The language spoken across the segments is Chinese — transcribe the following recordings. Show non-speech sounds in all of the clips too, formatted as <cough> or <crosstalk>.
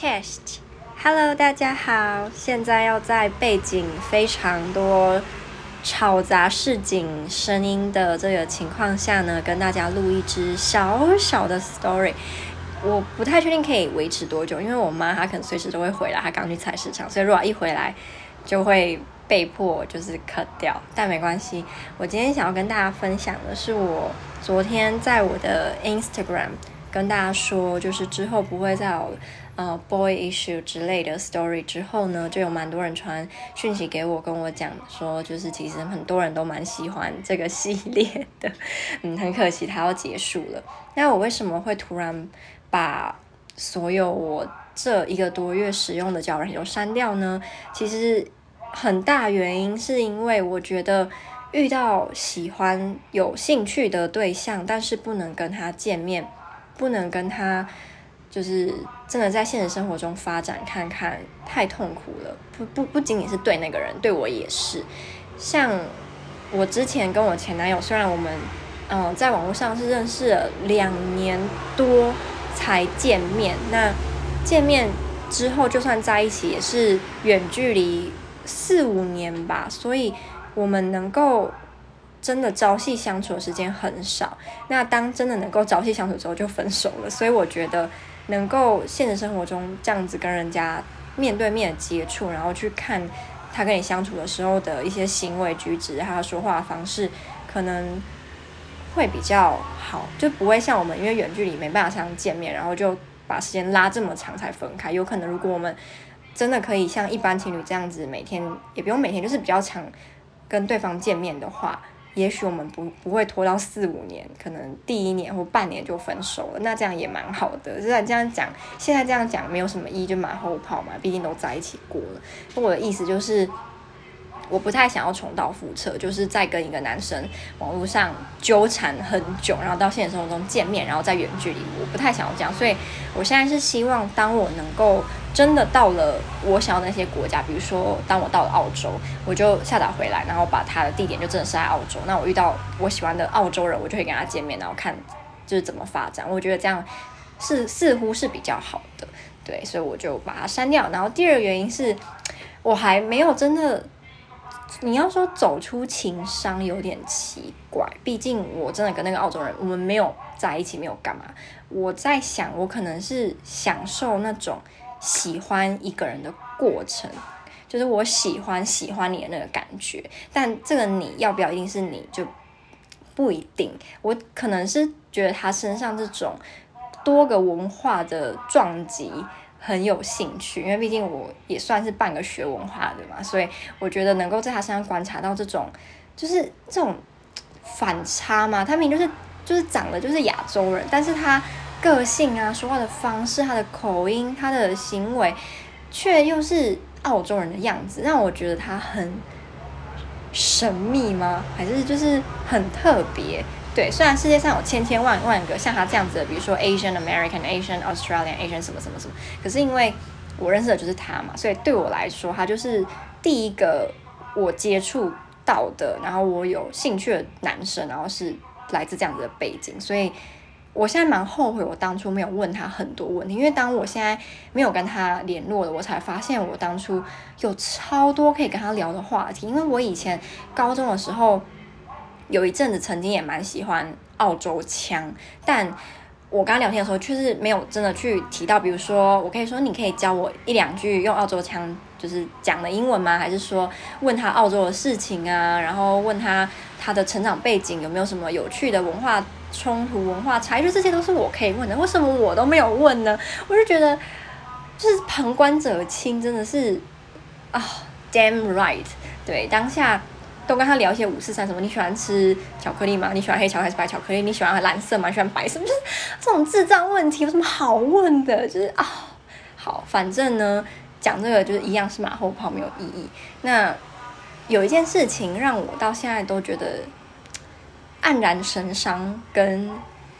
Chest，Hello，大家好。现在要在背景非常多吵杂市井声音的这个情况下呢，跟大家录一支小小的 story。我不太确定可以维持多久，因为我妈她可能随时都会回来，她刚去菜市场，所以如果一回来就会被迫就是 cut 掉。但没关系，我今天想要跟大家分享的是我昨天在我的 Instagram。跟大家说，就是之后不会再有呃 boy issue 之类的 story。之后呢，就有蛮多人传讯息给我，跟我讲说，就是其实很多人都蛮喜欢这个系列的。嗯，很可惜它要结束了。那我为什么会突然把所有我这一个多月使用的交友软件都删掉呢？其实很大原因是因为我觉得遇到喜欢、有兴趣的对象，但是不能跟他见面。不能跟他，就是真的在现实生活中发展看看，太痛苦了。不不不仅仅是对那个人，对我也是。像我之前跟我前男友，虽然我们嗯、在网络上是认识了两年多才见面，那见面之后就算在一起也是远距离四五年吧，所以我们能够。真的朝夕相处的时间很少，那当真的能够朝夕相处之后就分手了，所以我觉得能够现实生活中这样子跟人家面对面的接触，然后去看他跟你相处的时候的一些行为举止，还有说话方式，可能会比较好，就不会像我们因为远距离没办法相见面，然后就把时间拉这么长才分开。有可能如果我们真的可以像一般情侣这样子，每天也不用每天，就是比较常跟对方见面的话。也许我们不不会拖到四五年，可能第一年或半年就分手了，那这样也蛮好的。虽然这样讲，现在这样讲没有什么意义，就马后炮嘛，毕竟都在一起过了。我的意思就是。我不太想要重蹈覆辙，就是再跟一个男生网络上纠缠很久，然后到现实生活中见面，然后再远距离。我不太想要这样，所以我现在是希望，当我能够真的到了我想要那些国家，比如说当我到了澳洲，我就下载回来，然后把他的地点就真的是在澳洲。那我遇到我喜欢的澳洲人，我就会跟他见面，然后看就是怎么发展。我觉得这样是似乎是比较好的，对，所以我就把它删掉。然后第二个原因是我还没有真的。你要说走出情商有点奇怪，毕竟我真的跟那个澳洲人，我们没有在一起，没有干嘛。我在想，我可能是享受那种喜欢一个人的过程，就是我喜欢喜欢你的那个感觉。但这个你要不要一定是你就不一定。我可能是觉得他身上这种多个文化的撞击。很有兴趣，因为毕竟我也算是半个学文化的嘛，所以我觉得能够在他身上观察到这种，就是这种反差嘛。他明明就是就是长得就是亚洲人，但是他个性啊、说话的方式、他的口音、他的行为，却又是澳洲人的样子，让我觉得他很神秘吗？还是就是很特别？对，虽然世界上有千千万万个像他这样子的，比如说 Asian American、Asian Australian、Asian 什么什么什么，可是因为我认识的就是他嘛，所以对我来说，他就是第一个我接触到的，然后我有兴趣的男生，然后是来自这样子的背景，所以我现在蛮后悔我当初没有问他很多问题，因为当我现在没有跟他联络了，我才发现我当初有超多可以跟他聊的话题，因为我以前高中的时候。有一阵子曾经也蛮喜欢澳洲腔，但我跟他聊天的时候，却是没有真的去提到，比如说，我可以说你可以教我一两句用澳洲腔就是讲的英文吗？还是说问他澳洲的事情啊，然后问他他的成长背景有没有什么有趣的文化冲突、文化差异，就这些都是我可以问的，为什么我都没有问呢？我就觉得就是旁观者清，真的是啊，damn right，对，当下。都跟他聊一些五四三什么？你喜欢吃巧克力吗？你喜欢黑巧克力还是白巧克力？你喜欢蓝色吗？喜欢白色？就是这种智障问题有什么好问的？就是啊，好，反正呢，讲这个就是一样是马后炮，没有意义。那有一件事情让我到现在都觉得黯然神伤，跟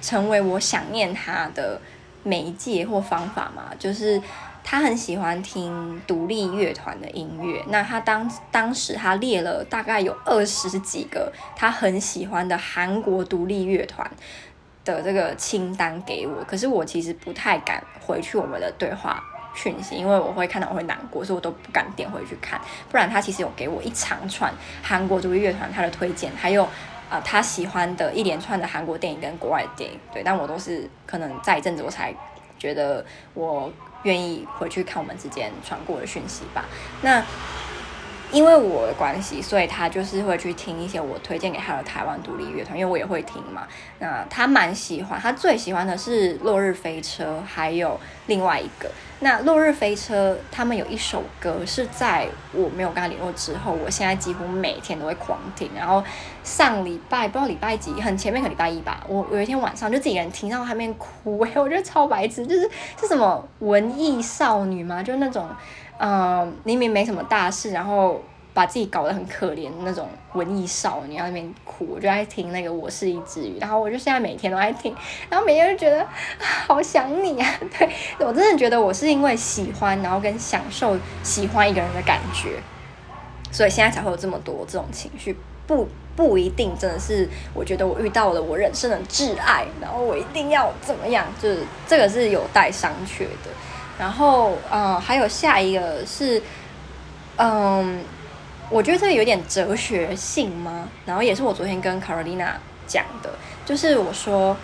成为我想念他的媒介或方法嘛，就是。他很喜欢听独立乐团的音乐，那他当当时他列了大概有二十几个他很喜欢的韩国独立乐团的这个清单给我，可是我其实不太敢回去我们的对话讯息，因为我会看到我会难过，所以我都不敢点回去看。不然他其实有给我一长串韩国独立乐团他的推荐，还有、呃、他喜欢的一连串的韩国电影跟国外的电影。对，但我都是可能在一阵子我才觉得我愿意回去看我们之间传过的讯息吧。那。因为我的关系，所以他就是会去听一些我推荐给他的台湾独立乐团，因为我也会听嘛。那他蛮喜欢，他最喜欢的是落日飞车，还有另外一个。那落日飞车他们有一首歌是在我没有跟他联络之后，我现在几乎每天都会狂听。然后上礼拜不知道礼拜几，很前面个礼拜一吧，我有一天晚上就自己个人听到他面哭，哎，我觉得超白痴，就是是什么文艺少女嘛，就那种。嗯，明明没什么大事，然后把自己搞得很可怜那种文艺少女，在那边哭，我就爱听那个《我是一只鱼》，然后我就现在每天都爱听，然后每天就觉得好想你啊！对，我真的觉得我是因为喜欢，然后跟享受喜欢一个人的感觉，所以现在才会有这么多这种情绪，不不一定真的是我觉得我遇到了我人生的挚爱，然后我一定要怎么样，就是这个是有待商榷的。然后，嗯，还有下一个是，嗯，我觉得这个有点哲学性吗？然后也是我昨天跟 Carolina 讲的，就是我说，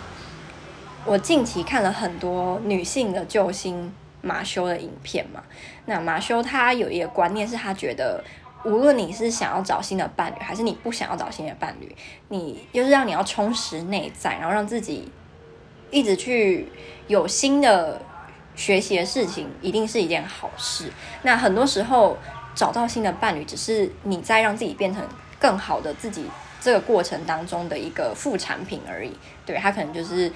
我近期看了很多女性的救星马修的影片嘛。那马修他有一个观念是，他觉得无论你是想要找新的伴侣，还是你不想要找新的伴侣，你就是让你要充实内在，然后让自己一直去有新的。学习的事情一定是一件好事。那很多时候找到新的伴侣，只是你在让自己变成更好的自己这个过程当中的一个副产品而已。对，他可能就是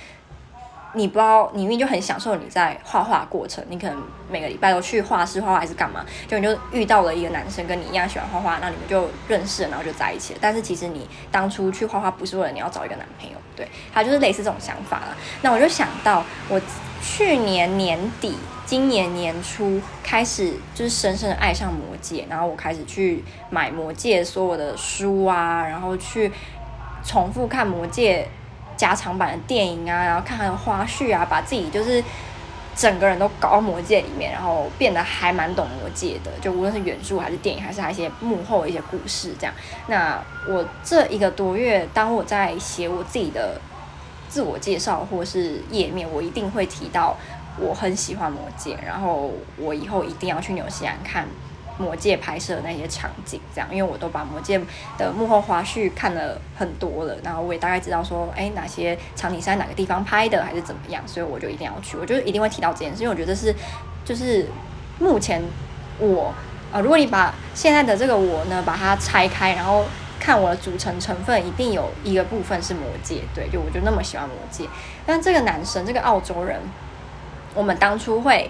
你不知道，你明明就很享受你在画画过程，你可能每个礼拜都去画室画画还是干嘛，就你就遇到了一个男生跟你一样喜欢画画，那你们就认识了，然后就在一起了。但是其实你当初去画画不是为了你要找一个男朋友，对，他就是类似这种想法了。那我就想到我。去年年底，今年年初开始，就是深深的爱上魔戒，然后我开始去买魔戒所有的书啊，然后去重复看魔戒加长版的电影啊，然后看他的花絮啊，把自己就是整个人都搞到魔戒里面，然后变得还蛮懂魔戒的，就无论是原著还是电影，还是他一些幕后的一些故事这样。那我这一个多月，当我在写我自己的。自我介绍或是页面，我一定会提到我很喜欢魔戒，然后我以后一定要去纽西兰看魔戒拍摄的那些场景，这样，因为我都把魔戒的幕后花絮看了很多了，然后我也大概知道说，哎，哪些场景是在哪个地方拍的，还是怎么样，所以我就一定要去，我就一定会提到这件事，因为我觉得是就是目前我啊、如果你把现在的这个我呢，把它拆开，然后。看我的组成成分，一定有一个部分是魔戒，对，就我就那么喜欢魔戒。但这个男生，这个澳洲人，我们当初会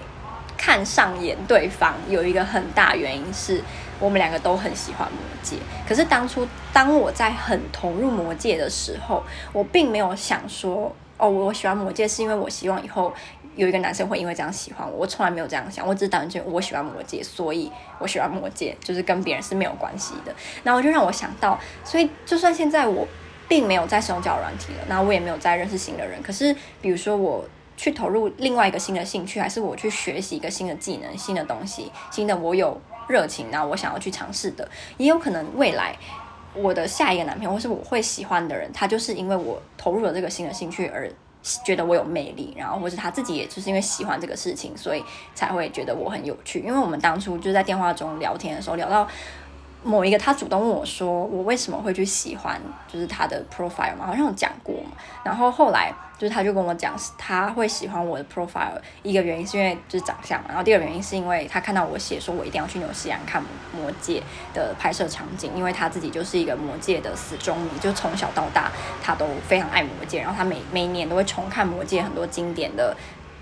看上眼对方，有一个很大原因是我们两个都很喜欢魔戒。可是当初当我在很投入魔戒的时候，我并没有想说，哦，我喜欢魔戒是因为我希望以后。有一个男生会因为这样喜欢我，我从来没有这样想，我只是单纯我喜欢魔戒，所以我喜欢魔戒，就是跟别人是没有关系的。然后就让我想到，所以就算现在我并没有在使用交友软体了，那我也没有在认识新的人。可是，比如说我去投入另外一个新的兴趣，还是我去学习一个新的技能、新的东西、新的我有热情，然后我想要去尝试的，也有可能未来我的下一个男朋友或是我会喜欢的人，他就是因为我投入了这个新的兴趣而。觉得我有魅力，然后或是他自己也就是因为喜欢这个事情，所以才会觉得我很有趣。因为我们当初就在电话中聊天的时候聊到。某一个他主动问我说：“我为什么会去喜欢就是他的 profile 嘛？好像有讲过嘛。然后后来就是他就跟我讲，他会喜欢我的 profile，一个原因是因为就是长相嘛。然后第二个原因是因为他看到我写说我一定要去纽西兰看魔戒的拍摄场景，因为他自己就是一个魔戒的死忠迷，就从小到大他都非常爱魔戒，然后他每每年都会重看魔戒很多经典的。”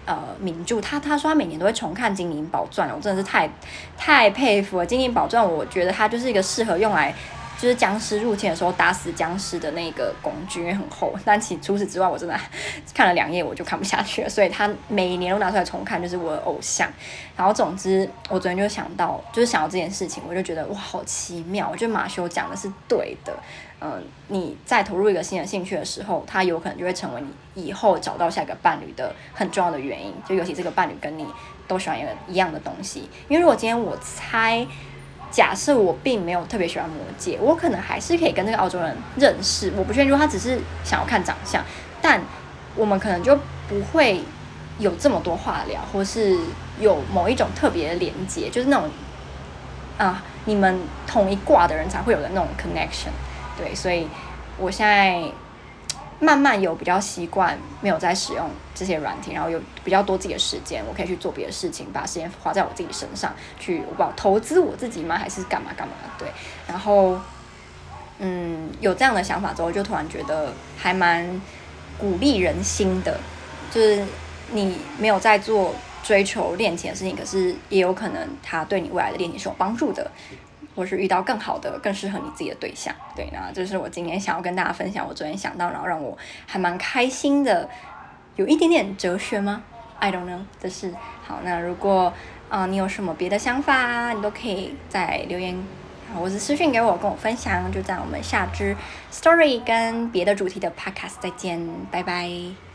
呃，名著，他他说他每年都会重看《金银宝钻》，我真的是太太佩服了。《精灵宝钻》，我觉得它就是一个适合用来就是僵尸入侵的时候打死僵尸的那个工具，因为很厚。<laughs> 但其除此之外，我真的 <laughs> 看了两页我就看不下去了。所以他每一年都拿出来重看，就是我的偶像。然后总之，我昨天就想到，就是想到这件事情，我就觉得哇，好奇妙。我觉得马修讲的是对的。嗯，你在投入一个新的兴趣的时候，它有可能就会成为你以后找到下一个伴侣的很重要的原因。就尤其这个伴侣跟你都喜欢一个一样的东西。因为如果今天我猜，假设我并没有特别喜欢魔戒，我可能还是可以跟那个澳洲人认识。我不确定说他只是想要看长相，但我们可能就不会有这么多话聊，或是有某一种特别的连接，就是那种啊，你们同一挂的人才会有的那种 connection。对，所以我现在。慢慢有比较习惯，没有在使用这些软体，然后有比较多自己的时间，我可以去做别的事情，把时间花在我自己身上，去我投资我自己吗？还是干嘛干嘛？对，然后嗯，有这样的想法之后，就突然觉得还蛮鼓励人心的，就是你没有在做追求恋情的事情，可是也有可能它对你未来的恋情是有帮助的。或是遇到更好的、更适合你自己的对象，对，那这是我今天想要跟大家分享，我昨天想到，然后让我还蛮开心的，有一点点哲学吗？I don't know，这是好。那如果啊、你有什么别的想法，你都可以在留言，或是私信给我，跟我分享。就在我们下支 story 跟别的主题的 podcast 再见，拜拜。